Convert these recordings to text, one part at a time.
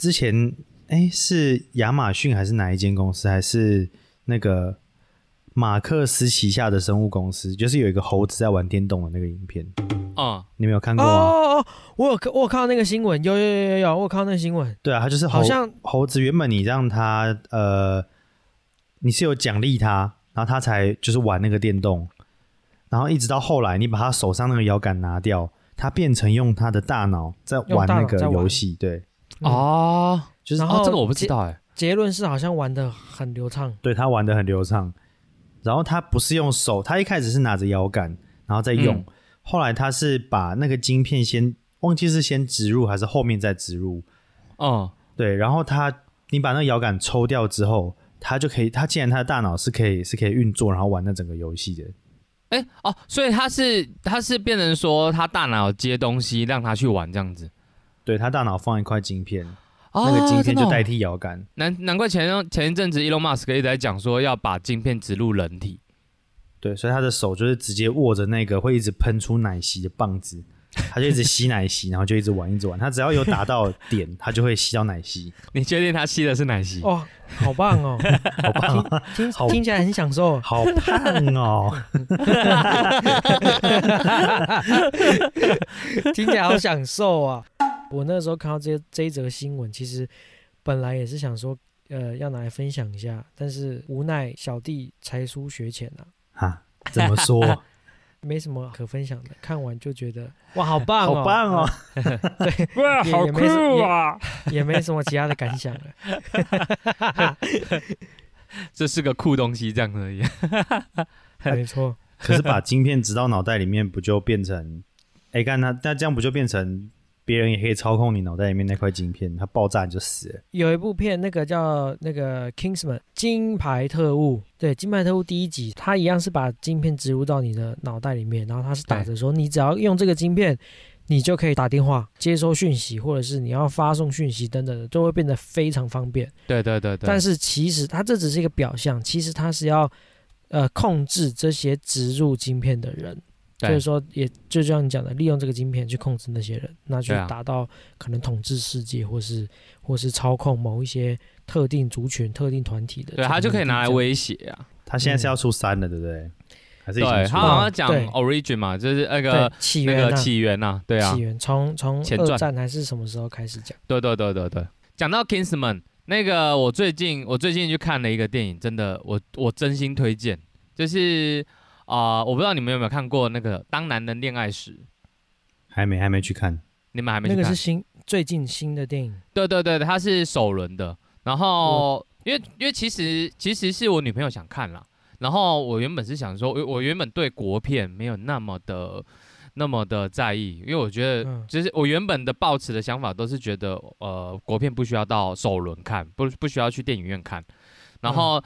之前哎是亚马逊还是哪一间公司，还是那个马克思旗下的生物公司，就是有一个猴子在玩电动的那个影片，嗯，你没有看过吗？哦哦，我有看，我有看到那个新闻，有有有有有，我有看到那个新闻，对啊，他就是猴好像猴子，原本你让他呃，你是有奖励他，然后他才就是玩那个电动，然后一直到后来你把他手上那个摇杆拿掉，他变成用他的大脑在玩那个游戏，对，嗯哦，就是然后哦，这个我不知道哎，结论是好像玩的很流畅，对他玩的很流畅。然后他不是用手，他一开始是拿着摇杆，然后再用，嗯。后来他是把那个晶片先忘记是先植入还是后面再植入，哦，对，然后他你把那个摇杆抽掉之后，他就可以，他既然他的大脑是可以是可以运作，然后玩那整个游戏的，哎哦，所以他是他是变成说他大脑接东西让他去玩这样子，对他大脑放一块晶片，哦那个晶片就代替。替摇杆，难难怪前前一阵子 Elon Musk 一直在讲说要把晶片植入人体，对，所以他的手就是直接握着那个会一直喷出奶昔的棒子，他就一直吸奶昔，然后就一直玩一直玩，他只要有打到点，他就会吸到奶昔，你确定他吸的是奶昔？哇，好棒哦，好棒哦，听好听起来很享受，好胖哦，听起来好享受啊！我那时候看到这这一则新闻，其实本来也是想说，呃，要拿来分享一下，但是无奈小弟才疏学浅啊，啊，怎么说？没什么可分享的。看完就觉得哇，好棒哦，好棒哦！对，哇也也没什也啊！也没什么其他的感想了。这是个酷东西，这样而已。没错，可是把晶片植到脑袋里面，不就变成？哎，看他，那这样不就变成别人也可以操控你脑袋里面那块晶片？它爆炸你就死了。有一部片，那个叫那个 Kingsman 金牌特务，对，金牌特务第一集，他一样是把晶片植入到你的脑袋里面，然后他是打着说，你只要用这个晶片，你就可以打电话、接收讯息，或者是你要发送讯息等等的，都会变得非常方便。对对对对。但是其实它这只是一个表象，其实它是要呃控制这些植入晶片的人。对所以说，也就像你讲的，利用这个晶片去控制那些人，那去对啊达到可能统治世界，或是或是操控某一些特定族群、特定团体的。对他就可以拿来。威胁啊。他现在是要出三了，对不对？还是对？他好像讲 origin 嘛，就是那对个那个起源啊，起源呐，对啊起，源从从前传二战还是什么时候开始讲？对对对对对。讲到 Kingsman，那个我最近我最近去看了一个电影，真的我我真心推荐，就是啊、我不知道你们有没有看过那个《当男人恋爱时》，还没还没去看。你们还没去看那个是？新最近新的电影，对对对，它是首轮的。然后因为因为其实其实是我女朋友想看啦，然后我原本是想说，我我原本对国片没有那么的那么的在意，因为我觉得嗯就是我原本的抱持的想法都是觉得呃国片不需要到首轮看，不不需要去电影院看。然后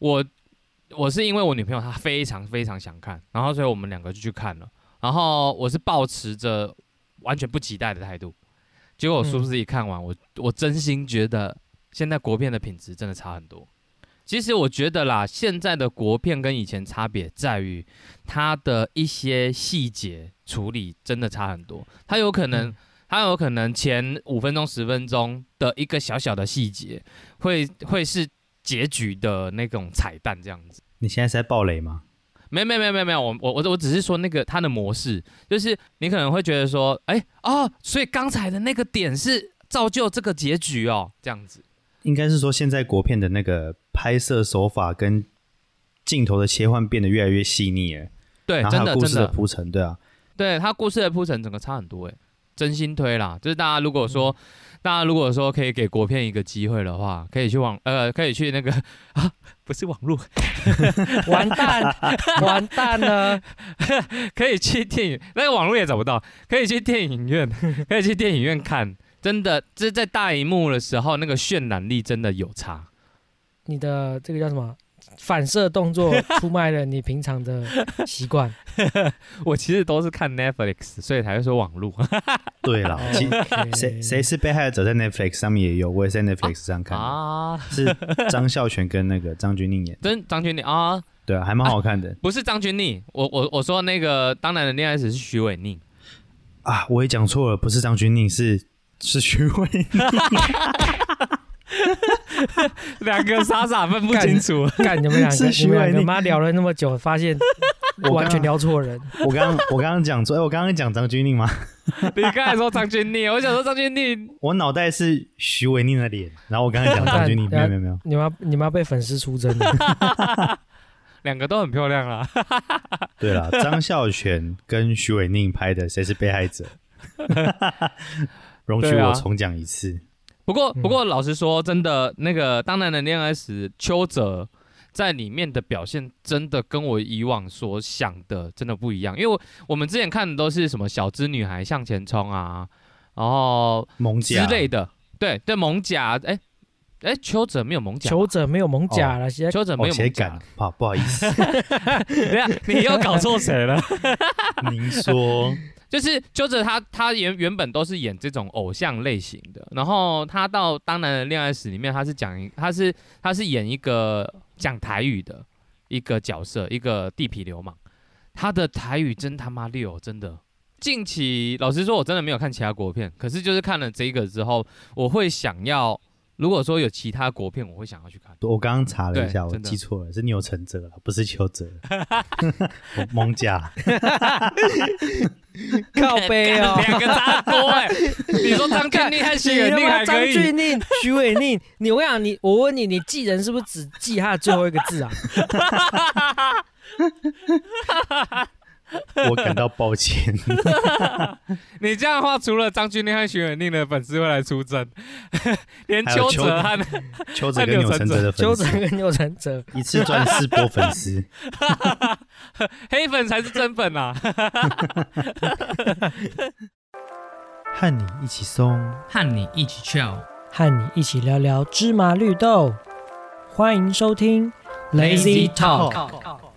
我我是因为我女朋友她非常非常想看，然后所以我们两个就去看了。然后我是抱持着完全不期待的态度，结果我殊不知一看完，我我真心觉得现在国片的品质真的差很多。其实我觉得啦，现在的国片跟以前差别在于它的一些细节处理真的差很多。它有可能，嗯它有可能前五分钟、十分钟的一个小小的细节，会会是结局的那种彩蛋这样子。你现在是在暴雷吗？没有没有没有没有没有，我我我我只是说那个它的模式，就是你可能会觉得说，哎哦，所以刚才的那个点是造就这个结局哦，这样子。应该是说现在国片的那个拍摄手法跟镜头的切换变得越来越细腻哎，对，真的真的，铺陈，对啊，对它故事的铺陈整个差很多哎，真心推啦，就是大家如果说。大家如果说可以给国片一个机会的话，可以去网呃，可以去那个 啊，不是网络，完蛋，完蛋了！可以去电影，那个网络也找不到，可以去电影院，可以去电影院看。真的，这在大荧幕的时候，那个渲染力真的有差。你的这个叫什么？反射动作出卖了你平常的习惯。我其实都是看 Netflix，所以才会说网络。对了，其谁谁是被害者在 Netflix 上面也有，我也是在 Netflix 上看，啊。是张孝全跟那个张钧甯演，真张钧甯啊，对啊，还蛮好看的。不是张钧甯，我我我说那个《当男人恋爱时》是徐伟宁。啊。我也讲错了，不是张钧甯，是是徐伟宁，两个傻傻分不清楚。干你们两个，是徐你们两伟宁个妈聊了那么久，发现我完全聊错人。我刚我刚刚讲说，哎、我刚刚讲张钧甯吗？你刚才说张钧甯，我想说张钧甯，我脑袋是徐伟宁的脸，然后我刚才讲张钧甯，没有没有没有，你妈你妈被粉丝出征了。两个都很漂亮啊。对了，张孝全跟徐伟宁拍的《谁是被害者》，容许对啊我重讲一次。不过，嗯。不过，老实说，真的，那个《当男人恋爱时》，邱泽在里面的表现，真的跟我以往所想的真的不一样。因为我我们之前看的都是什么小资女孩向前冲啊，然后之蒙甲类的，对对，蒙甲，哎哎，邱泽没有蒙甲，求者没有蒙甲了，现在邱泽没有蒙甲。感，，不好不好意思，等一下你又搞错谁了？您说就是邱泽他他原原本都是演这种偶像类型的，然后他到《当男人恋爱史》里面，他是讲一他是他是演一个讲台语的一个角色，一个地痞流氓，他的台语真他妈溜，真的。近期老实说，我真的没有看其他国片，可是就是看了这个之后，我会想要，如果说有其他国片，我会想要去看。我刚刚查了一下，我记错了，是钮承泽了，不是邱泽，我蒙甲。靠背哦。两个差很多哎、你说张钧甯和徐伟宁还张可以，钧甯、徐伟宁，你我想你，我问你，你记人是不是只记他的最后一个字啊？我感到抱歉。你这样的话，除了张钧甯和徐远宁的粉丝会来出征，连邱还有邱泽和邱泽跟钮承泽的邱粉丝，泽跟钮承泽，一次赚四波粉丝。黑粉才是真粉啊！和你一起松，和你一起跳和你一起聊聊芝麻绿豆。欢迎收听 Lazy Talk。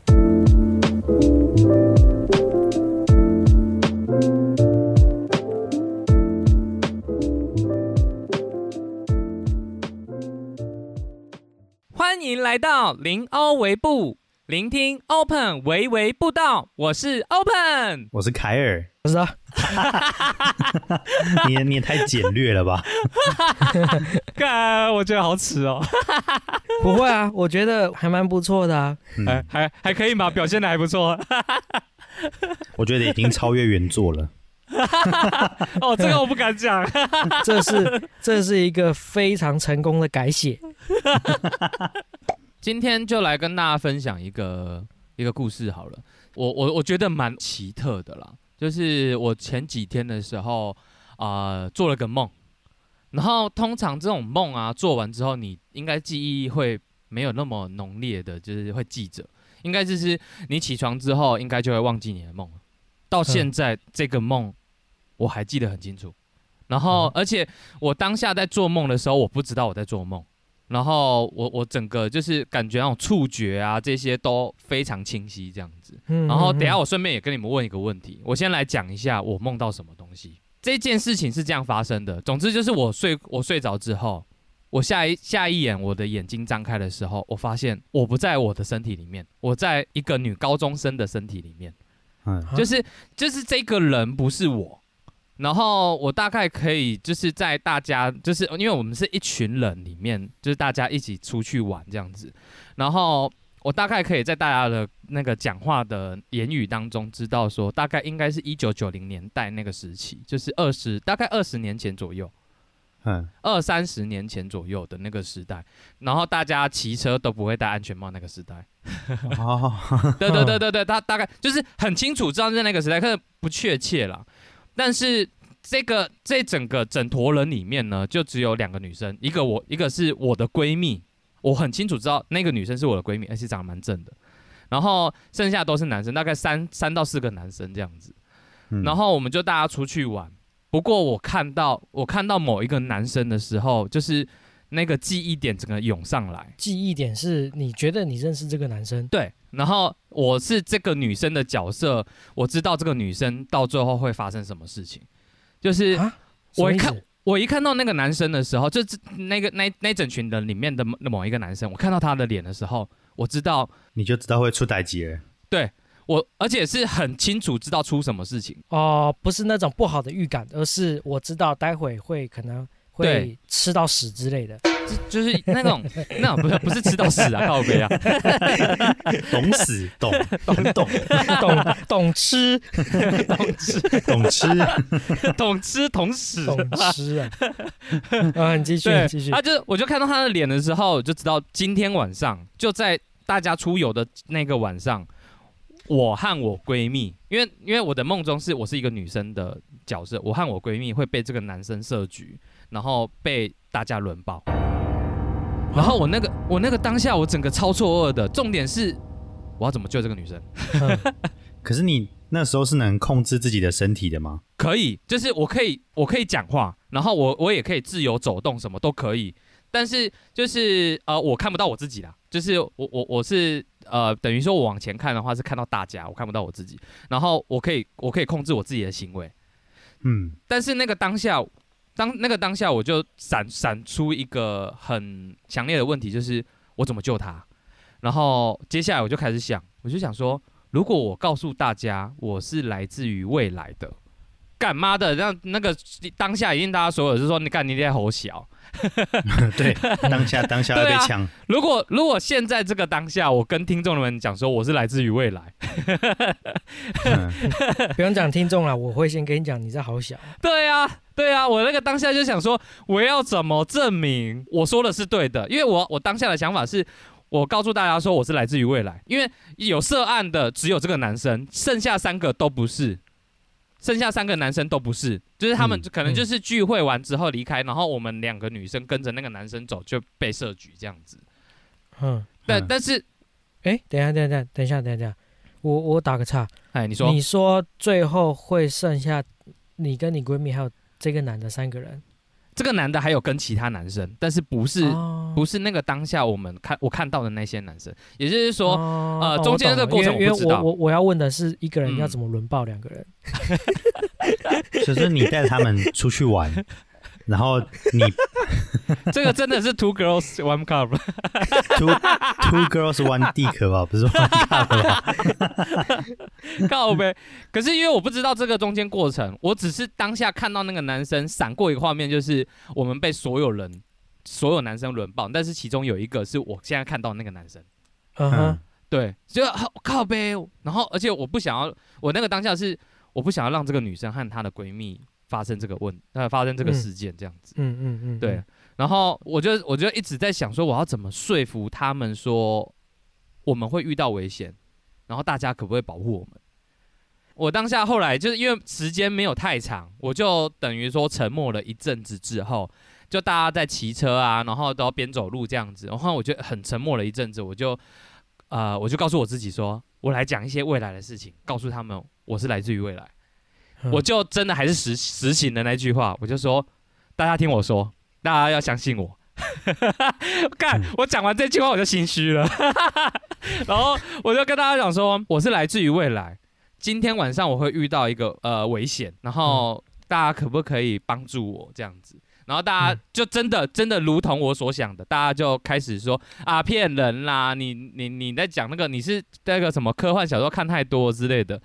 欢迎来到林欧维布，聆听 Open 维维步道，我是 Open。我是凯尔。不是啊，你你也太简略了吧？看，我觉得好耻哦，不会啊，我觉得还蛮不错的啊。还嗯，还还可以嘛，表现的还不错。我觉得已经超越原作了。哦，这个我不敢讲。这是这是一个非常成功的改写。今天就来跟大家分享一个一个故事好了。我我我觉得蛮奇特的啦，就是我前几天的时候啊、呃做了个梦，然后通常这种梦啊做完之后，你应该记忆会没有那么浓烈的，就是会记着，应该就是你起床之后应该就会忘记你的梦。到现在、这个梦我还记得很清楚，然后、嗯而且我当下在做梦的时候，我不知道我在做梦。然后我我整个就是感觉那种触觉啊这些都非常清晰这样子。嗯然后等一下嗯我顺便也跟你们问一个问题，我先来讲一下我梦到什么东西。这件事情是这样发生的，总之就是我睡我睡着之后，我下一下一眼我的眼睛张开的时候，我发现我不在我的身体里面，我在一个女高中生的身体里面。嗯，啊就是就是这个人不是我，然后我大概可以就是在大家就是因为我们是一群人里面，就是大家一起出去玩这样子，然后我大概可以在大家的那个讲话的言语当中知道说，大概应该是一九九零年代那个时期，就是二十大概二十年前左右。嗯，二三十年前左右的那个时代，然后大家骑车都不会戴安全帽那个时代，哦，对对对对对，他大概就是很清楚知道在那个时代，可是不确切啦。但是这个这整个整坨人里面呢，就只有两个女生，一个我，一个是我的闺蜜，我很清楚知道那个女生是我的闺蜜，而且长得蛮正的。然后剩下都是男生，大概三三到四个男生这样子。嗯然后我们就大家出去玩。不过我看到我看到某一个男生的时候，就是那个记忆点整个涌上来。记忆点是你觉得你认识这个男生，对，然后我是这个女生的角色，我知道这个女生到最后会发生什么事情。就是啊？我一看我一看到那个男生的时候，就是那个那那整群人里面的某某一个男生，我看到他的脸的时候，我知道你就知道会出歹劫了。我而且是很清楚知道出什么事情。哦，不是那种不好的预感，而是我知道待会会可能会吃到屎之类的。就就是那种那种不是不是吃到屎啊，靠背啊，懂死，懂懂懂懂懂吃，懂吃懂吃，懂吃懂屎。懂吃啊！啊，你继续继续，他就我就看到他的脸的时候，我就知道今天晚上就在大家出游的那个晚上，我和我闺蜜，因为因为我的梦中是我是一个女生的角色，我和我闺蜜会被这个男生设局，然后被大家轮爆。然后我那个我那个当下我整个超错愕的，重点是我要怎么救这个女生？嗯 可是你那时候是能控制自己的身体的吗？可以，就是我可以，我可以讲话，然后我我也可以自由走动，什么都可以。但是就是呃，我看不到我自己啦，就是我我我是呃，等于说我往前看的话是看到大家，我看不到我自己。然后我可以我可以控制我自己的行为，嗯，但是那个当下，当那个当下我就闪闪出一个很强烈的问题，就是我怎么救他？然后接下来我就开始想，我就想说，如果我告诉大家我是来自于未来的，干妈的让那个当下一定大家所有是说你干你在吼小。对，当下当下会被抢啊，如果如果现在这个当下，我跟听众们讲说我是来自于未来，嗯。不用讲听众了，我会先跟你讲，你这好小。对啊，对啊，我那个当下就想说，我要怎么证明我说的是对的？因为我我当下的想法是，我告诉大家说我是来自于未来，因为有涉案的只有这个男生，剩下三个都不是，剩下三个男生都不是，就是他们嗯可能就是聚会完之后离开，然后我们两个女生跟着那个男生走，就被设局这样子。嗯，嗯。但但是，哎，等一下，等一下，等一下，等一下，我我打个岔，哎，你说。你说最后会剩下你跟你闺蜜还有这个男的三个人，这个男的还有跟其他男生，但是不是、哦不是那个当下我们看我看到的那些男生，也就是说。呃中间这个过程因为我不知道我我我要问的是一个人嗯要怎么轮爆两个人？所以说你带他们出去玩，然后你 这个真的是 two girls one cup，two two girls one dick 吧，不是 one cup 吧？靠呗。可是因为我不知道这个中间过程，我只是当下看到那个男生闪过一个画面，就是我们被所有人所有男生轮爆，但是其中有一个是我现在看到那个男生。嗯哼嗯，对，就好靠呗。然后而且我不想要，我那个当下是我不想要让这个女生和她的闺蜜发生这个问呃发生这个嗯事件这样子。嗯嗯嗯，对，然后我就我就一直在想说，我要怎么说服他们说我们会遇到危险，然后大家可不可以保护我们？我当下后来就是因为时间没有太长，我就等于说沉默了一阵子之后，就大家在骑车啊，然后都边走路这样子，然后我就很沉默了一阵子，我就呃我就告诉我自己说，我来讲一些未来的事情，告诉他们我是来自于未来。嗯我就真的还是实实行的那句话，我就说，大家听我说，大家要相信我。干，我讲完这句话我就心虚了，然后我就跟大家讲说，我是来自于未来，今天晚上我会遇到一个呃危险，然后大家可不可以帮助我这样子？然后大家嗯就真的真的如同我所想的，大家就开始说啊骗人啦，你你你在讲那个你是那个什么科幻小说看太多之类的。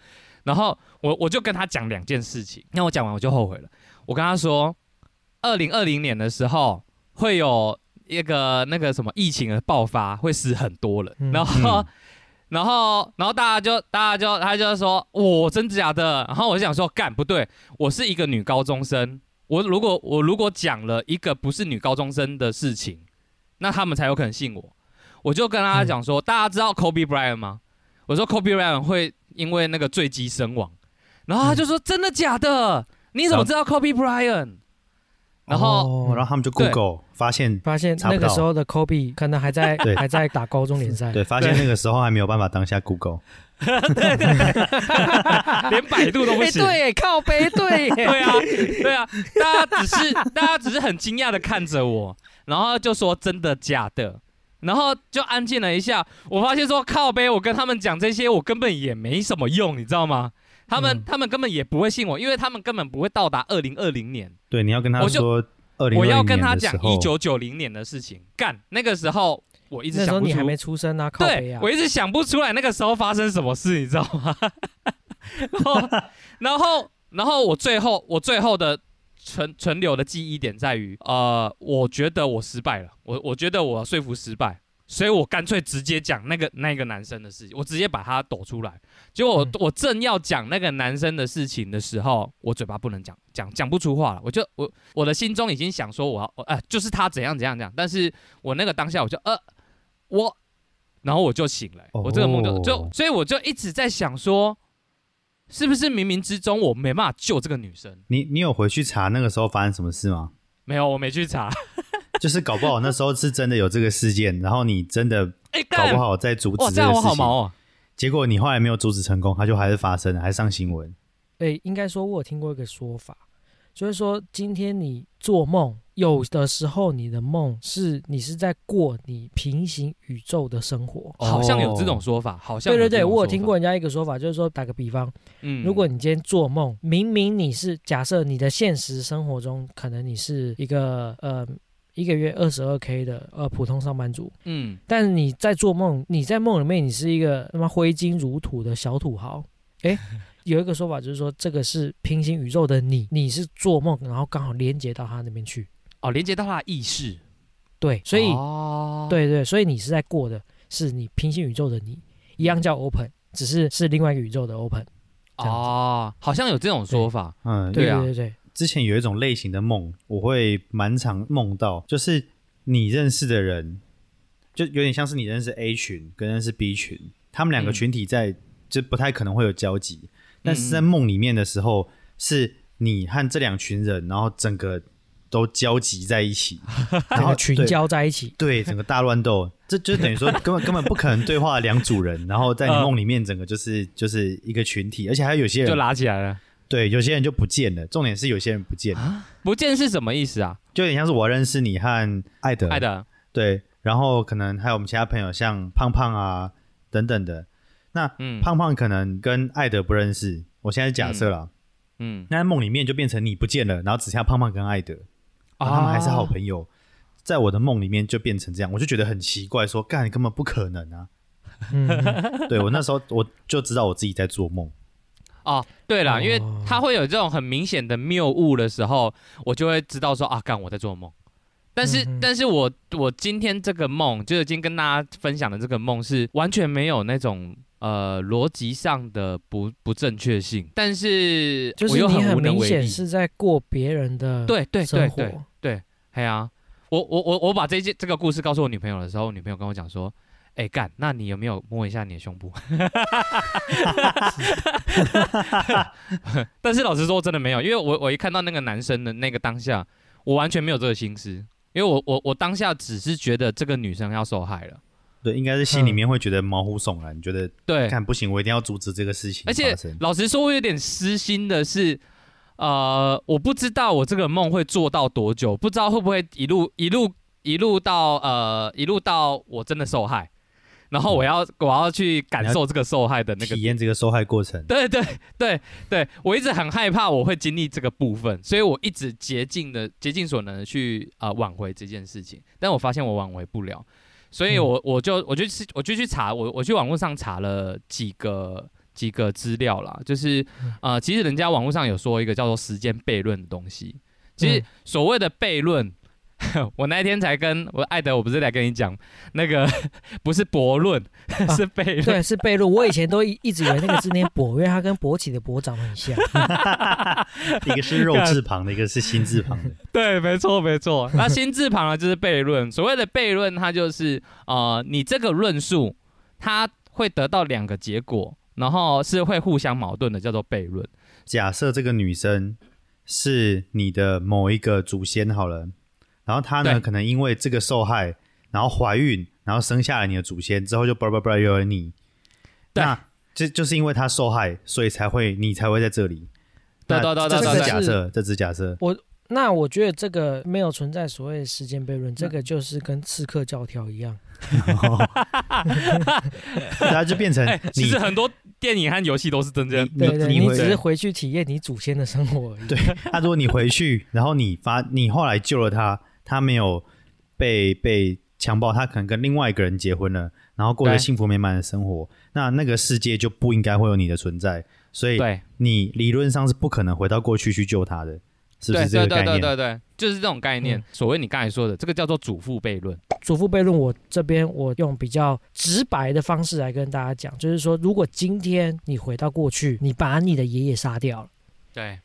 然后我我就跟他讲两件事情，那我讲完我就后悔了。我跟他说，二零二零年的时候会有一个那个什么疫情的爆发，会死很多人。嗯然后、嗯 然后然后大家就大家就他就说，我、真假的？然后我就想说，干不对，我是一个女高中生，我如果我如果讲了一个不是女高中生的事情，那他们才有可能信我。我就跟大家讲说，大家知道 Kobe Bryant 吗？我说 Kobe Bryant 会因为那个坠机身亡，然后他就说、真的假的？你怎么知道 Kobe Bryant？然后、哦然后他们就 Google 发现，发现那个时候的 Kobe 可能还在还在打高中联赛，对，发现那个时候还没有办法当下 Google，连百度都不哎，行。对耶，靠背对。耶，对啊，对啊，大家只是大家只是很惊讶的看着我，然后就说真的假的，然后就安静了一下。我发现说靠背，我跟他们讲这些，我根本也没什么用，你知道吗？他们、嗯他们根本也不会信我，因为他们根本不会到达二零二零年。对，你要跟他我就说二零我要跟他讲一九九零年的事情，干那个时候我一直那时想不出候你还没出生啊，靠啊，我一直想不出来那个时候发生什么事，你知道吗？然后，然后，然后我最后，我最后的存存留的记忆点在于，呃，我觉得我失败了，我我觉得我说服失败，所以我干脆直接讲那个那个男生的事情，我直接把他抖出来。结果我、嗯我正要讲那个男生的事情的时候，我嘴巴不能讲，讲讲不出话了。我就我我的心中已经想说我要，我哎、就是他怎样怎样怎样，但是我那个当下我就呃我，然后我就醒了、我这个梦就就哦所以我就一直在想说，是不是冥冥之中我没办法救这个女生？你你有回去查那个时候发生什么事吗？没有，我没去查。就是搞不好那时候是真的有这个事件，然后你真的搞不好在阻，止这个事情，好毛哦。结果你后来没有阻止成功，它就还是发生了，还上新闻。对，应该说我有听过一个说法，就是说今天你做梦，有的时候你的梦是你是在过你平行宇宙的生活。好像有这种哦说法，好像对对对，有这种说法我有听过。人家一个说法，就是说打个比方，嗯如果你今天做梦，明明你是假设你的现实生活中，可能你是一个呃一个月二十二 k 的呃普通上班族，嗯但是你在做梦，你在梦里面你是一个他妈挥金如土的小土豪，诶，有一个说法就是说这个是平行宇宙的你，你是做梦，然后刚好连接到他那边去，哦，连接到他的意识，对，所以、哦，对对，所以你是在过的是你平行宇宙的你，一样叫 open，只是是另外一个宇宙的 open，哦，好像有这种说法。嗯，对啊。对对对，之前有一种类型的梦，我会蛮常梦到，就是你认识的人，就有点像是你认识 A 群跟认识 B 群，他们两个嗯。群体在、就不太可能会有交集，但是在嗯。梦里面的时候，是你和这两群人，然后整个都交集在一起，然后群交在一起，对，整个大乱斗，这就等于说根本根本不可能对话两组人，然后在你嗯梦里面整个就是就是一个群体，而且还有些人就拉起来了。对，有些人就不见了，重点是有些人不见了，不见是什么意思啊？就有点像是我认识你和艾德，艾德，对，然后可能还有我们其他朋友像胖胖啊等等的，那嗯。胖胖可能跟艾德不认识，我现在假设了，嗯，那在梦里面就变成你不见了，然后只剩下胖胖跟艾德，然后他们还是好。朋友。在我的梦里面就变成这样，我就觉得很奇怪说干根本不可能啊！对我那时候我就知道我自己在做梦，哦，对了，哦因为他会有这种很明显的谬误的时候，我就会知道说啊，干我在做梦。但是，嗯但是我我今天这个梦，就是今天跟大家分享的这个梦，是完全没有那种呃逻辑上的不不正确性，但是就是你很明。显是在过别人的对对对生活对对，哎呀、我我我我把这件这个故事告诉我女朋友的时候，我女朋友跟我讲说。哎干，那你有没有摸一下你的胸部？但是老实说，真的没有，因为我我一看到那个男生的那个当下，我完全没有这个心思，因为我我我当下只是觉得这个女生要受害了，对，应该是心里面会觉得毛骨悚然，你觉得对，看不行，我一定要阻止这个事情而且。老实说，我有点私心的是，呃，我不知道我这个梦会做到多久，不知道会不会一路一路一路到呃一路到我真的受害，然后我要我要去感受这个受害的那个体验这个受害过程，对对对对，我一直很害怕我会经历这个部分，所以我一直竭尽的竭尽所能的去呃挽回这件事情，但我发现我挽回不了，所以我我就我就去我就去查我我去网络上查了几个几个资料啦，就是呃其实人家网络上有说一个叫做时间悖论的东西，其实嗯。所谓的悖论。我那天才跟我艾德，我不是来跟你讲那个 不是悖论，是悖论。对，是悖论。我以前都一一直以为那个字念“博”，因为它跟勃起的“勃”长得很像。一个是肉字旁的，一个是心字旁的。对，没错，没错。那心字旁的，就是悖论。所谓的悖论，它就是呃，你这个论述，它会得到两个结果，然后是会互相矛盾的，叫做悖论。假设这个女生是你的某一个祖先好了，然后他呢可能因为这个受害，然后怀孕，然后生下了你的祖先之后就叭叭叭有了你，对那这就是因为他受害，所以才会你才会在这里。对那这只是对对这是假设，这只是假设。我那我觉得这个没有存在所谓的时间悖论，这个就是跟刺客教条一样。然后就变成哎、其你实很多电影和游戏都是真正你对对，你只是回去体验你祖先的生活而已。对，那、如果你回去，然后你发你后来救了他，他没有被被强暴，他可能跟另外一个人结婚了，然后过着幸福美满的生活，那那个世界就不应该会有你的存在，所以对你理论上是不可能回到过去去救他的，是不对是这对对个概念？对对对，就是这种概念。嗯所谓你刚才说的，这个叫做祖父悖论。祖父悖论，我这边我用比较直白的方式来跟大家讲，就是说，如果今天你回到过去，你把你的爷爷杀掉了。对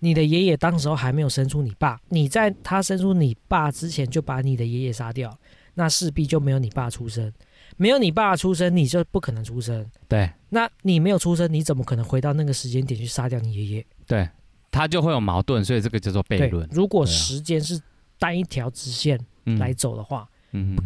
你的爷爷当时候还没有生出你爸，你在他生出你爸之前就把你的爷爷杀掉，那势必就没有你爸出生，没有你爸出生，你就不可能出生。对那你没有出生，你怎么可能回到那个时间点去杀掉你爷爷？对，他就会有矛盾，所以这个叫做悖论，。如果时间是单一条直线嗯来走的话，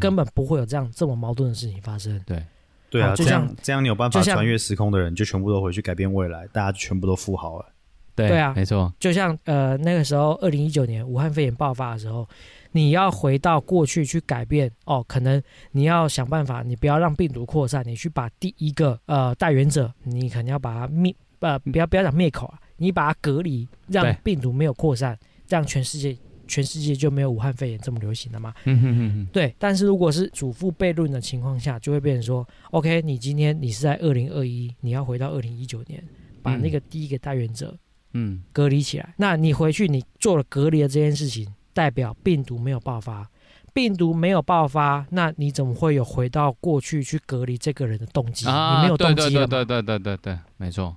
根本不会有这样这么矛盾的事情发生。对对啊，哦就这样像这样你有办法穿越时空的人就全部都回去改变未来，大家全部都富豪了。对对啊没错，就像呃那个时候，二零一九年武汉肺炎爆发的时候，你要回到过去去改变哦，可能你要想办法，你不要让病毒扩散，你去把第一个呃带源者，你肯定要把它灭呃不要不要讲灭口啊，你把它隔离，让病毒没有扩散，这样全世界全世界就没有武汉肺炎这么流行了嘛。嗯哼哼哼，对，但是如果是祖父悖论的情况下，就会变成说，OK，你今天你是在二零二一，你要回到二零一九年，把那个第一个带源者嗯隔离起来。那你回去，你做了隔离的这件事情，代表病毒没有爆发。病毒没有爆发，那你怎么会有回到过去去隔离这个人的动机？啊，你没有动机了嘛？对对对对对对，没错，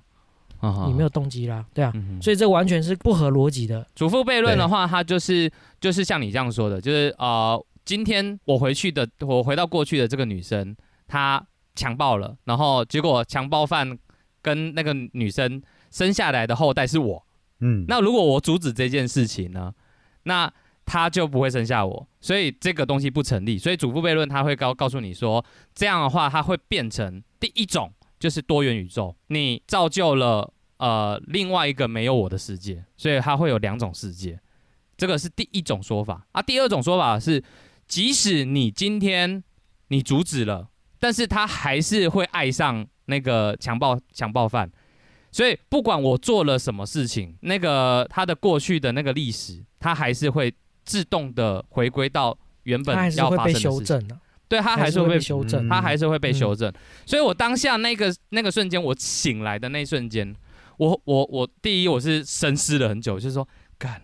你没有动机啦，对啊，嗯所以这完全是不合逻辑的。祖父悖论的话，它就是就是像你这样说的，就是呃，今天我回去的，我回到过去的这个女生，她强暴了，然后结果强暴犯跟那个女生生下来的后代是我，嗯，那如果我阻止这件事情呢，那他就不会生下我，所以这个东西不成立。所以祖父悖论他会告告诉你说，这样的话它会变成第一种就是多元宇宙，你造就了呃另外一个没有我的世界，所以它会有两种世界，这个是第一种说法。啊。第二种说法是，即使你今天你阻止了，但是他还是会爱上那个强暴强暴犯。所以不管我做了什么事情，那个他的过去的那个历史，他还是会自动的回归到原本要发生的事情。对，他还是会被修正。嗯他还是会被修正。所以我当下那个那个瞬间，我醒来的那一瞬间，我我我第一我是深思了很久，就是说干。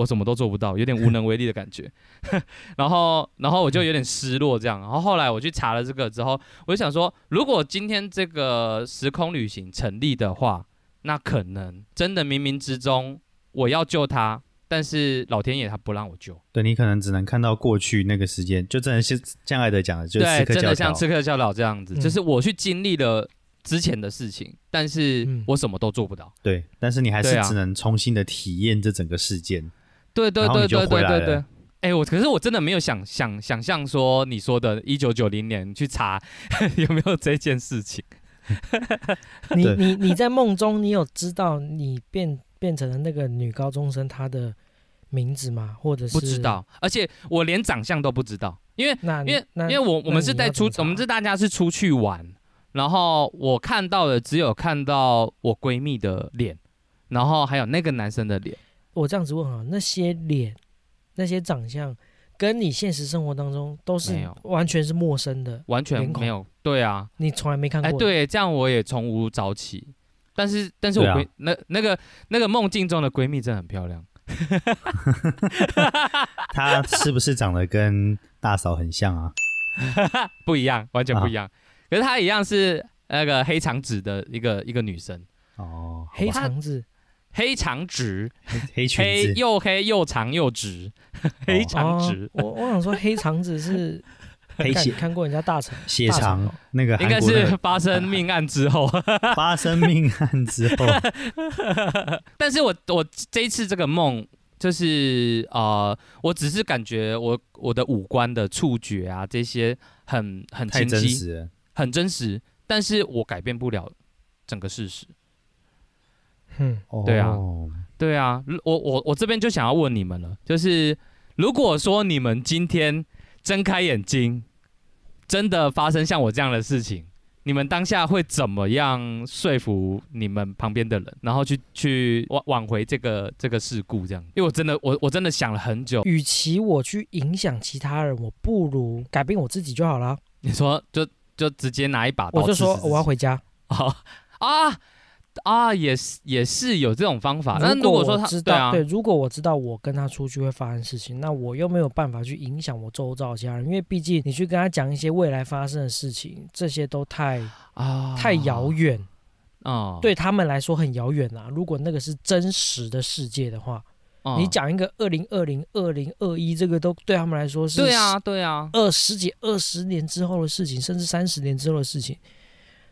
我什么都做不到，有点无能为力的感觉，然后，然后我就有点失落，这样。然后后来我去查了这个之后，我就想说，如果今天这个时空旅行成立的话，那可能真的冥冥之中我要救他，但是老天爷他不让我救。对你可能只能看到过去那个时间，就真的是像爱德讲的，就是真的像。刺客教导这样子，嗯就是我去经历了之前的事情，但是嗯我什么都做不到。对，但是你还是只能重新的体验这整个事件。对对对对对对对。哎、我可是我真的没有想想想象说你说的，一九九零年去查 有没有这件事情。你对你你在梦中，你有知道你变变成了那个女高中生她的名字吗？或者是不知？道，而且我连长相都不知道，因为那因为那因为我我们是在出我们是大家是出去玩，然后我看到的只有看到我闺蜜的脸，然后还有那个男生的脸。我这样子问啊，那些脸、那些长相，跟你现实生活当中都是没有。完全是陌生的，完全没有，对啊，你从来没看过。哎，，对，这样我也从无早起，但是但是我闺、那那个那个梦境中的闺蜜真的很漂亮，她是不是长得跟大嫂很像啊？不一样，完全不啊一样。可是她一样是那个黑长直的一个一个女生，哦，黑吧。肠子，黑长直，黑黑裙子，黑又黑又长又直，黑长直，哦、我我想说黑长直是 黑血看看过人家大肠血大肠肠哦。那个应该是发生命案之后。发生命案之后，但是我我这一次这个梦，就是呃，我只是感觉我我的五官的触觉啊，这些很很清晰，真实。很真实，但是我改变不了整个事实。嗯，对啊哦对啊，我我我这边就想要问你们了，就是如果说你们今天睁开眼睛，真的发生像我这样的事情，你你们当下会怎么样说服你们旁边的人，然后去去挽挽回这个这个事故？这样，因为我真的我我真的想了很久。与其我去影响其他人，我不如改变我自己就好了。你说就就直接拿一把刀我就说我要回家。啊啊啊，也是也是有这种方法。那如果说他知道，对啊，对，如果我知道我跟他出去会发生事情，那我又没有办法去影响我周遭家人，因为毕竟你去跟他讲一些未来发生的事情，这些都太啊太遥远，啊，对他们来说很遥远啊。如果那个是真实的世界的话，哦你讲一个二零二零、二零二一，这个都对他们来说是对啊对啊，二十几、二十年之后的事情，甚至三十年之后的事情，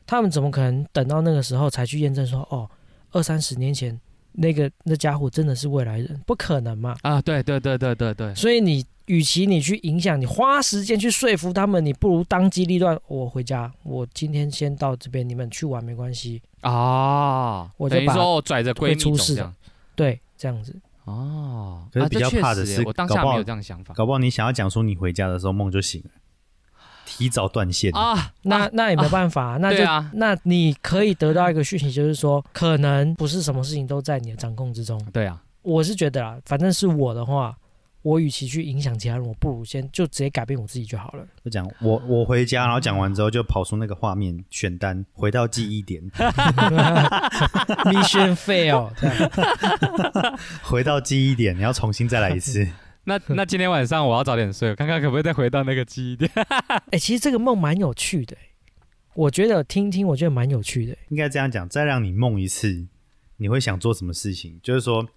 他们怎么可能等到那个时候才去验证说，哦，二三十年前那个那家伙真的是未来人？不可能嘛！啊对对对对对对，所以你与其你去影响，你花时间去说服他们，你不如当机立断，我回家，我今天先到这边，你们去玩没关系。啊，我就把等于说我拽着闺蜜出事。对，这样子。哦，可是比啊这确较怕的是实我当下没有这样的想法搞不好你想要讲说你回家的时候梦就醒了，提早断线。啊。啊那那也没办法、那就、啊那你可以得到一个讯息，就是说，可能不是什么事情都在你的掌控之中。对啊，我是觉得啦，反正是我的话，我与其去影响其他人，我不如先就直接改变我自己就好了。就讲我我回家，然后讲完之后就跑出那个画面选单，回到记忆点，Mission fail，回到记忆点，你要重新再来一次。那 那今天晚上我要早点睡，看看可不可以再回到那个记忆点。哎、其实这个梦蛮有趣的、我觉得听听，我觉得蛮有趣的、应该这样讲，再让你梦一次，你会想做什么事情？就是说，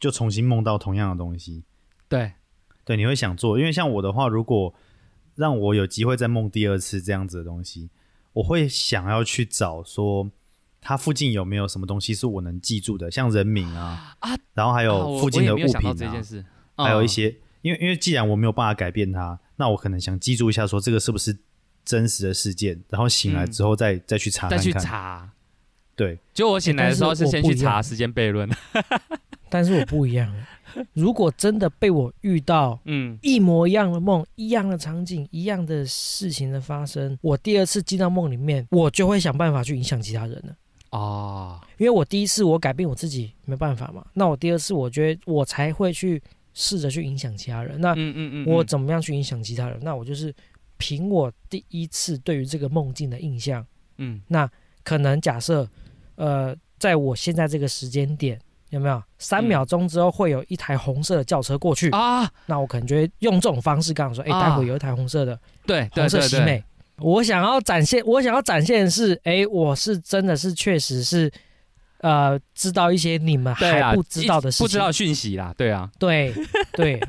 就重新梦到同样的东西。对，对，你会想做，因为像我的话，如果让我有机会再梦第二次这样子的东西，我会想要去找说它附近有没有什么东西是我能记住的，像人名啊啊然后还有附近的物品啊，这件事，还有一嗯些，因为因为既然我没有办法改变它，那我可能想记住一下，说这个是不是真实的事件，然后醒来嗯之后再、再去查再去。查。对，就我醒来的时候是先去查时间悖论。但是我不一样，如果真的被我遇到嗯，一模一样的梦、一样的场景、一样的事情的发生，我第二次进到梦里面，我就会想办法去影响其他人了。哦，因为我第一次我改变我自己没办法嘛，那我第二次我觉得我才会去试着去影响其他人。那嗯嗯嗯，我嗯怎么样去影响其他人？那我就是凭我第一次对于这个梦境的印象，嗯那可能假设，呃，在我现在这个时间点，有没有三秒钟之后会有一台红色的轿车过去？啊，那我可能就会用这种方式跟我说，哎、啊待会有一台红色的对对红色对对，喜美。我想要展现，我想要展现的是，哎、我是真的是确实是，呃，知道一些你们还不知道的事情，不知道讯息啦，对啊，对对，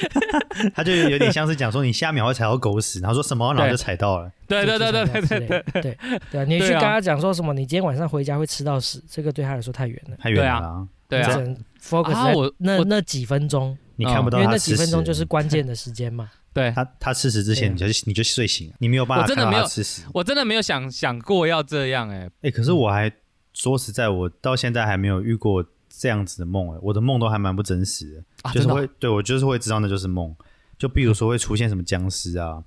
他就有点像是讲说你下秒会踩到狗屎，然后说什么，然后就踩到了。对对对对对对对，对对对啊！你去对啊跟他讲说什么，你今天晚上回家会吃到屎，这个对他来说太远了，太远了啦，对啊你只，能 focus 在啊我我那那几分钟，你看不到因为那。几分钟就是关键的时间嘛。对他他吃屎之前，你就你就睡醒了，你没有办法看我真的没有到他吃屎。我真的没有想想过要这样哎，哎、可是我还说实在，我到现在还没有遇过这样子的梦。哎，我的梦都还蛮不真实的，就是会对我就是会知道那就是梦。就比如说会出现什么僵尸啊，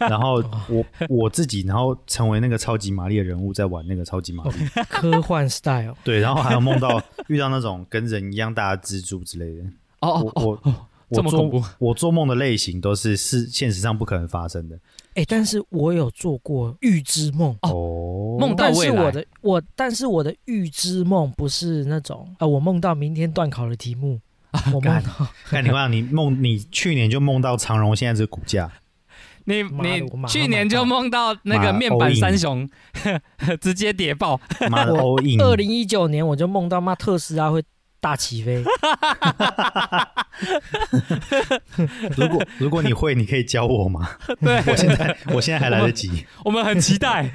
然后 我我自己，然后成为那个超级玛丽的人物，在玩那个超级玛丽，科幻 style，对，然后还有梦到遇到那种跟人一样大的蜘蛛之类的。哦哦我我哦，我做这么恐怖我做梦的类型都是是现实上不可能发生的哎，但是我有做过预知梦。哦。梦到但未来。是我的我，但是我的预知梦不是那种啊、呃我梦到明天断考的题目，我梦到 看你望你梦，你去年就梦到长荣现在这个股价，你你去年就梦到那个面板三雄 直接跌爆，二零一九年我就梦到妈特斯拉会大起飞，如果如果你会，你可以教我吗？对，我现在我现在还来得及。我们很期待。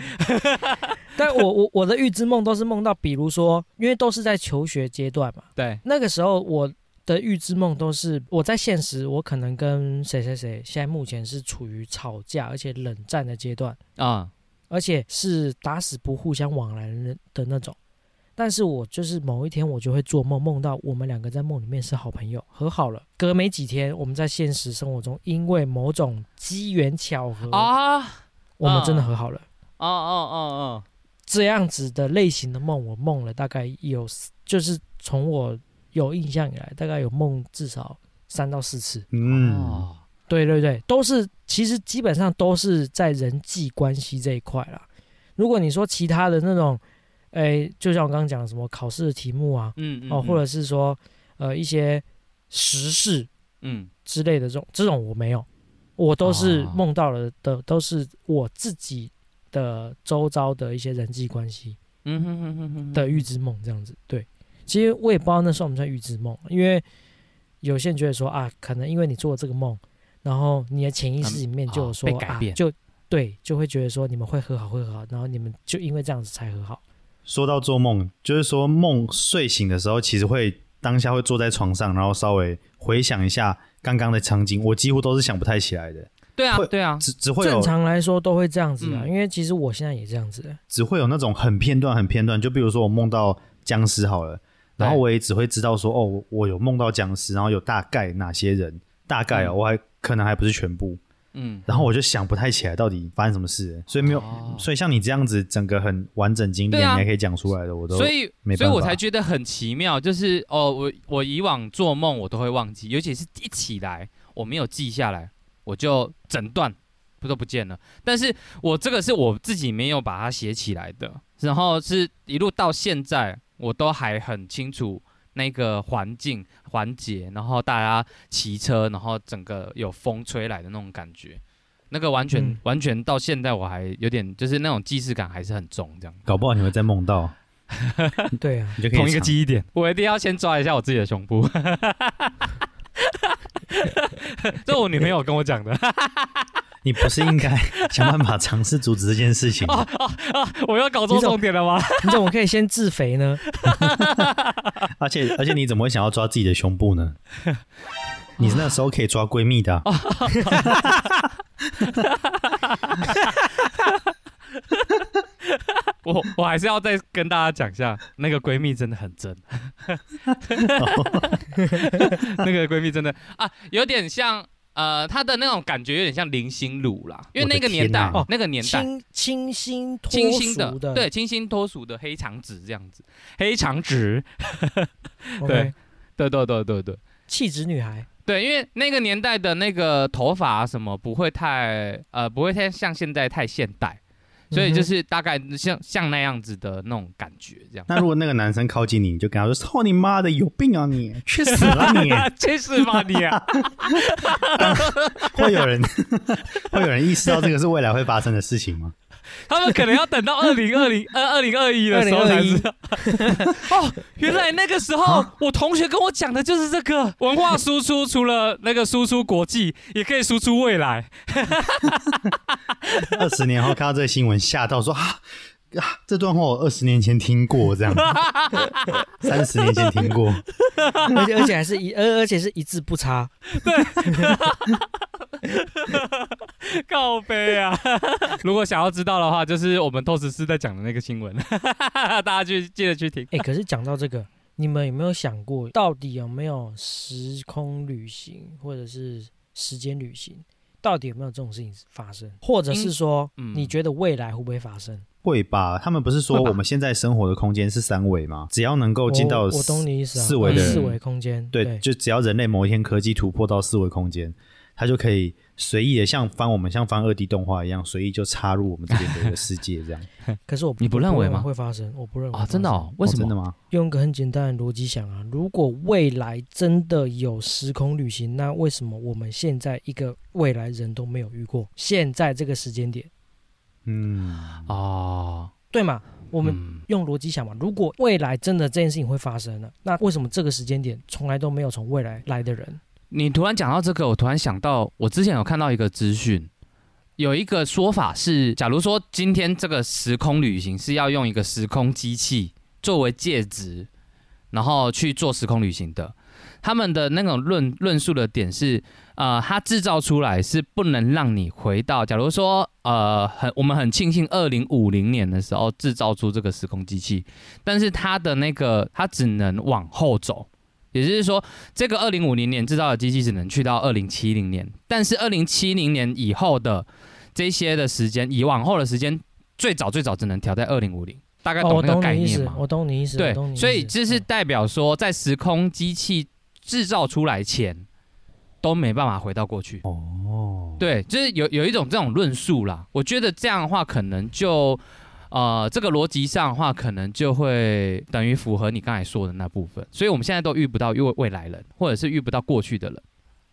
但我我我的预知梦都是梦到，比如说，因为都是在求学阶段嘛，对，那个时候我的预知梦都是我在现实，我可能跟谁谁谁现在目前是处于吵架而且冷战的阶段，啊，而且是打死不互相往来的的那种。但是我就是某一天我就会做梦，梦到我们两个在梦里面是好朋友，和好了。隔没几天，我们在现实生活中因为某种机缘巧合，啊我们真的和好了。哦哦哦哦这样子的类型的梦，我梦了大概有，就是从我有印象以来，大概有梦至少三到四次。哦嗯，哦，对对对，都是其实基本上都是在人际关系这一块啦。如果你说其他的那种，诶，就像我刚刚讲的什么考试的题目啊，嗯嗯哦，或者是说呃一些时事嗯之类的这种，这种我没有，我都是哦梦到了的，都是我自己的周遭的一些人际关系嗯哼哼哼哼的预知梦这样子。对，其实我也不知道那算不算预知梦，因为有些人觉得说啊，可能因为你做了这个梦，然后你的潜意识里面就有哦说、被改变啊，就对，就会觉得说你们会和好，会和好，然后你们就因为这样子才和好。说到做梦，就是说梦睡醒的时候，其实会当下会坐在床上，然后稍微回想一下刚刚的场景，我几乎都是想不太起来的，会对啊对啊，只只会有正常来说都会这样子啊，嗯。因为其实我现在也这样子。只会有那种很片段、很片段，就比如说我梦到僵尸好了，然后我也只会知道说，哦，我我有梦到僵尸，然后有大概哪些人，大概哦，嗯。我还可能还不是全部，嗯，然后我就想不太起来到底发生什么事，所以没有，哦。所以像你这样子整个很完整经历，啊。你还可以讲出来的，我都所以没所以我才觉得很奇妙，就是哦，我我以往做梦我都会忘记，尤其是一起来我没有记下来，我就整段不都不见了。但是我这个是我自己没有把它写起来的，然后是一路到现在我都还很清楚那个环境环节，然后大家骑车，然后整个有风吹来的那种感觉。那个完全、嗯。完全到现在我还有点就是那种既视感还是很重，这样。搞不好你会再梦到，对啊，你就可以同一个记忆点，我一定要先抓一下我自己的胸部。这我女朋友跟我讲的你不是应该想办法尝试阻止这件事情吗？我要搞错重点了吗？你怎么可以先自肥呢？而且而且你怎么会想要抓自己的胸部呢？你那时候可以抓闺蜜的啊、我我还是要再跟大家讲一下，那个闺蜜真的很真，那个闺蜜真的啊，有点像呃，他的那种感觉有点像林心如啦，因为那个年代那个年代。清清新脱清新的俗，的，对，清新脱俗的黑长直这样子，黑长直，，OK，对对对对对，气质女孩，对，因为那个年代的那个头发什么不会太呃不会太像现在太现代，所以就是大概像像那样子的那种感觉这样。那如果那个男生靠近你，你就跟他说：“操你妈的，有病啊你，去死吧你！”去死吧你啊！会有人 会有人意识到这个是未来会发生的事情吗？他们可能要等到 二零二零呃二零二一的时候才知道。哦，原来那个时候我同学跟我讲的就是这个文化输出，除了那个输出国际，也可以输出未来。二十年后看到这个新闻，吓到说啊啊，这段话我二十年前听过，这样，三十年前听过，而且而且还是一，而而且是一字不差。对 告杯啊！如果想要知道的话，就是我们透视师在讲的那个新闻，大家去记得去听。哎、可是讲到这个，你们有没有想过，到底有没有时空旅行，或者是时间旅行？到底有没有这种事情发生？或者是说，嗯你觉得未来会不会发生？会吧？他们不是说我们现在生活的空间是三维吗？只要能够进到我我懂你意思啊，四维的嗯四维空间，对，就只要人类某一天科技突破到四维空间，它就可以随意的像翻我们像翻二 D 动画一样，随意就插入我们这边的一个世界，这样 可是我你不认为吗会发生？我不认为啊，真的哦？为什么？哦真的吗？用个很简单的逻辑想啊，如果未来真的有时空旅行，那为什么我们现在一个未来人都没有遇过？现在这个时间点，嗯，哦，对嘛？我们嗯用逻辑想嘛，如果未来真的这件事情会发生了，那为什么这个时间点从来都没有从未来来的人？你突然讲到这个，我突然想到，我之前有看到一个资讯，有一个说法是，假如说今天这个时空旅行是要用一个时空机器作为介质，然后去做时空旅行的，他们的那种论论述的点是，呃，它制造出来是不能让你回到，假如说，呃，很我们很庆幸二零五零年的时候制造出这个时空机器，但是它的那个它只能往后走。也就是说，这个二零五零年制造的机器只能去到二零七零年，但是二零七零年以后的这些的时间，以往后的时间最早最早只能调在二零五零，大概懂那个概念吗？，我懂你意思，对所以这是嗯代表说，在时空机器制造出来前，都没办法回到过去。哦，对，就是有有一种这种论述啦。我觉得这样的话，可能就呃，这个逻辑上的话，可能就会等于符合你刚才说的那部分。所以我们现在都遇不到未未来人，或者是遇不到过去的人。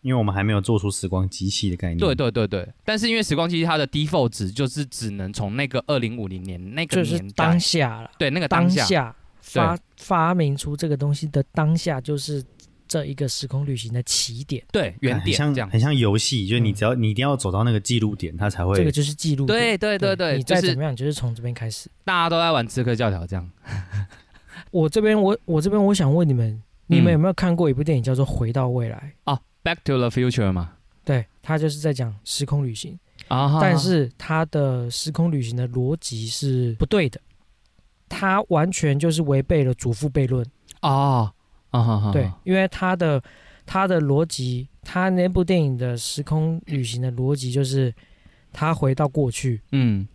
因为我们还没有做出时光机器的概念。对对对对。但是因为时光机器它的 default 值就是只能从那个二零五零年那个就是当，下了，对那个当下发发明出这个东西的当下，就是这一个时空旅行的起点，对原很点这样。很像游戏，就是你嗯只要你一定要走到那个记录点，它才会这个就是记录点。对对对对，你再怎么样，就是从这边开始。大家都在玩刺客教条这样。我这边我我这边我想问你们，你们嗯有没有看过一部电影叫做《回到未来》？哦，Back to the Future 嘛。对，它就是在讲时空旅行，啊但是它的时空旅行的逻辑是不对的，它完全就是违背了祖父悖论。哦，啊哈哈，对，因为他的他的逻辑，他那部电影的时空旅行的逻辑就是，他回到过去，嗯，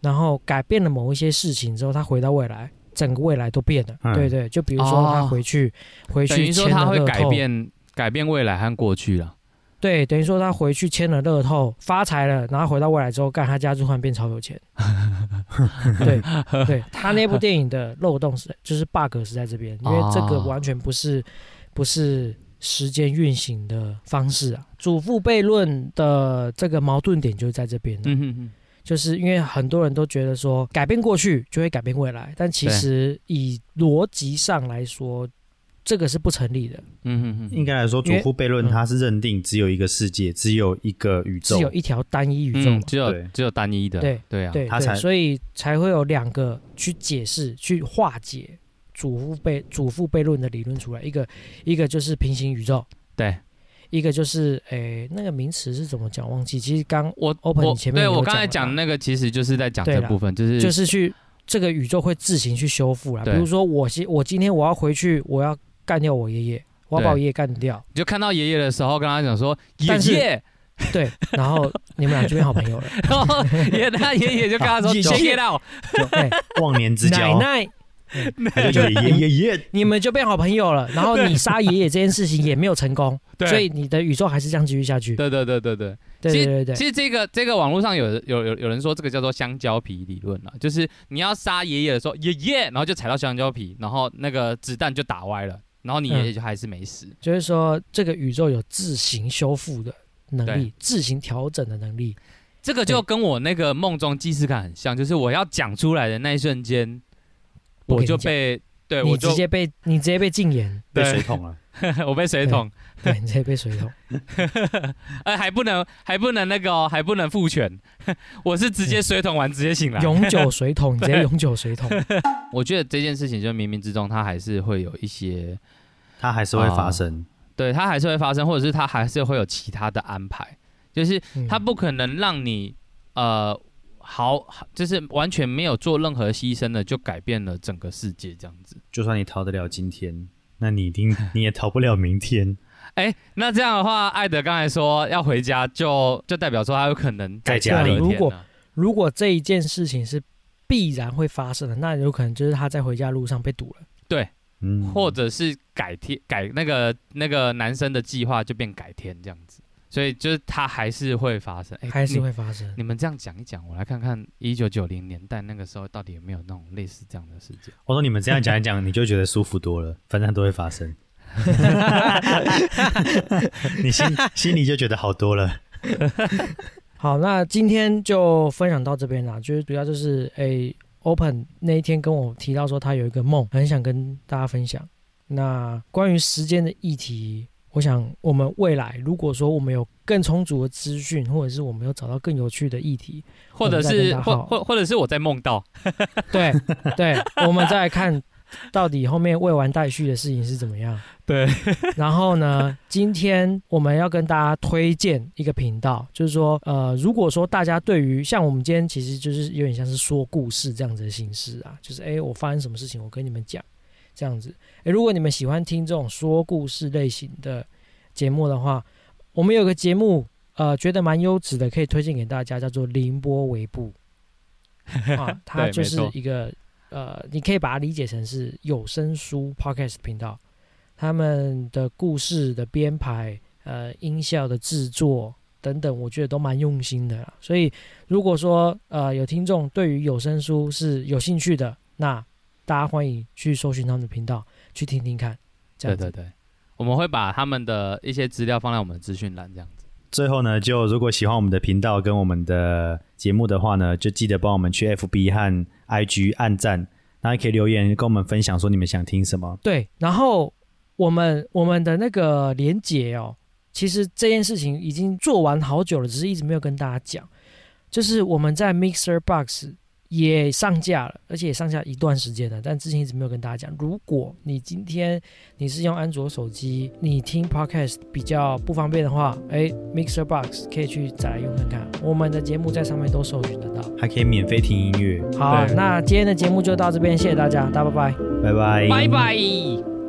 然后改变了某一些事情之后，他回到未来，整个未来都变了。嗯。对对，就比如说他哦。回去、回等于说他会改变改变未来和过去了。对，等于说他回去签了乐透，发财了，然后回到未来之后，干他家就突然变超有钱。对对，他那部电影的漏洞是就是 bug 是在这边，因为这个哦完全不是不是时间运行的方式啊。祖父悖论的这个矛盾点就是在这边的，嗯哼哼，就是因为很多人都觉得说改变过去就会改变未来，但其实以逻辑上来说，这个是不成立的，嗯嗯嗯，应该来说，祖父悖论嗯它是认定只有一个世界，只有一个宇宙。只，有一条单一宇宙只有只有单一的，对对啊，对他才，所以才会有两个去解释、去化解祖父悖祖父悖论的理论出来。一个一个就是平行宇宙，对。一个就是诶那个名词是怎么讲忘记。其实刚我 Open 前面对我刚才讲那个，其实就是在讲这部分，就是就是去这个宇宙会自行去修复啦。比如说我今我今天我要回去，我要干掉我爷爷，我要把我爷爷干掉，你就看到爷爷的时候，跟他讲说爷爷，对，然后你们俩就变好朋友了。然后爷他爷爷就跟他说爷爷哎，忘年之交，奶。他就觉得耶耶耶，你们就变好朋友了，然后你杀爷爷这件事情也没有成功，所以你的宇宙还是这样继续下去。对对对对对。对对对对。其实这个这个网络上有有有有人说这个叫做香蕉皮理论了，就是你要杀爷爷的时候，爷爷，然后就踩到香蕉皮，然后那个子弹就打歪了，然后你爷爷就还是没死。就是说这个宇宙有自行修复的能力，自行调整的能力。这个就跟我那个梦中既视感很像，就是我要讲出来的那一瞬间，我就被对你就直接被你直接被禁言，被水桶了。我被水桶，对你直接被水桶。哎还不能还不能那个哦，还不能复权，我是直接水桶完直接醒来。永久水桶，你直接永久水桶。我觉得这件事情就冥冥之中它还是会有一些，它还是会发生。对它还是会发生，或者是它还是会有其他的安排，就是嗯它不可能让你呃好，就是完全没有做任何牺牲的就改变了整个世界这样子。就算你逃得了今天，那你一定你也逃不了明天。哎，那这样的话，艾德刚才说要回家就，就代表说他有可能在家里如果如果这一件事情是必然会发生的，那有可能就是他在回家路上被堵了。嗯，或者是改天改那个那个男生的计划就变改天这样子，所以就是它还是会发生，哎还是会发生。你们这样讲一讲，我来看看一九九零年代那个时候到底有没有那种类似这样的事件。我说你们这样讲一讲，你就觉得舒服多了，反正都会发生，你心心里就觉得好多了。好，那今天就分享到这边啦。就是主要就是诶、Open 那一天跟我提到说他有一个梦，很想跟大家分享。那关于时间的议题，我想我们未来如果说我们有更充足的资讯，或者是我们有找到更有趣的议题，或者是或或或者是我在梦到，对对，我们再来看到底后面未完待续的事情是怎么样。对，然后呢，今天我们要跟大家推荐一个频道，就是说，呃，如果说大家对于像我们今天其实就是有点像是说故事这样子的形式啊，就是哎，我发生什么事情，我跟你们讲这样子。诶，如果你们喜欢听这种说故事类型的节目的话，我们有个节目，呃，觉得蛮优质的，可以推荐给大家，叫做《凌波微步》。啊，它就是一个呃，你可以把它理解成是有声书 podcast 频道，他们的故事的编排、呃音效的制作等等，我觉得都蛮用心的啦。所以如果说呃有听众对于有声书是有兴趣的，那大家欢迎去搜寻他们的频道去听听看。这样对对对，我们会把他们的一些资料放在我们的资讯栏，这样子。最后呢，就如果喜欢我们的频道跟我们的节目的话呢，就记得帮我们去 FB 和 IG 按赞，然后也可以留言跟我们分享说你们想听什么。对，然后我们我们的那个连结哦，其实这件事情已经做完好久了，只是一直没有跟大家讲。就是我们在 Mixer Box 也上架了，而且也上架一段时间了，但之前一直没有跟大家讲。如果你今天你是用安卓手机，你听 Podcast 比较不方便的话，哎，Mixer Box 可以去再来用看看。我们的节目在上面都搜寻得到。还可以免费听音乐，好那今天的节目就到这边，谢谢大家，大家拜拜。拜拜，拜拜。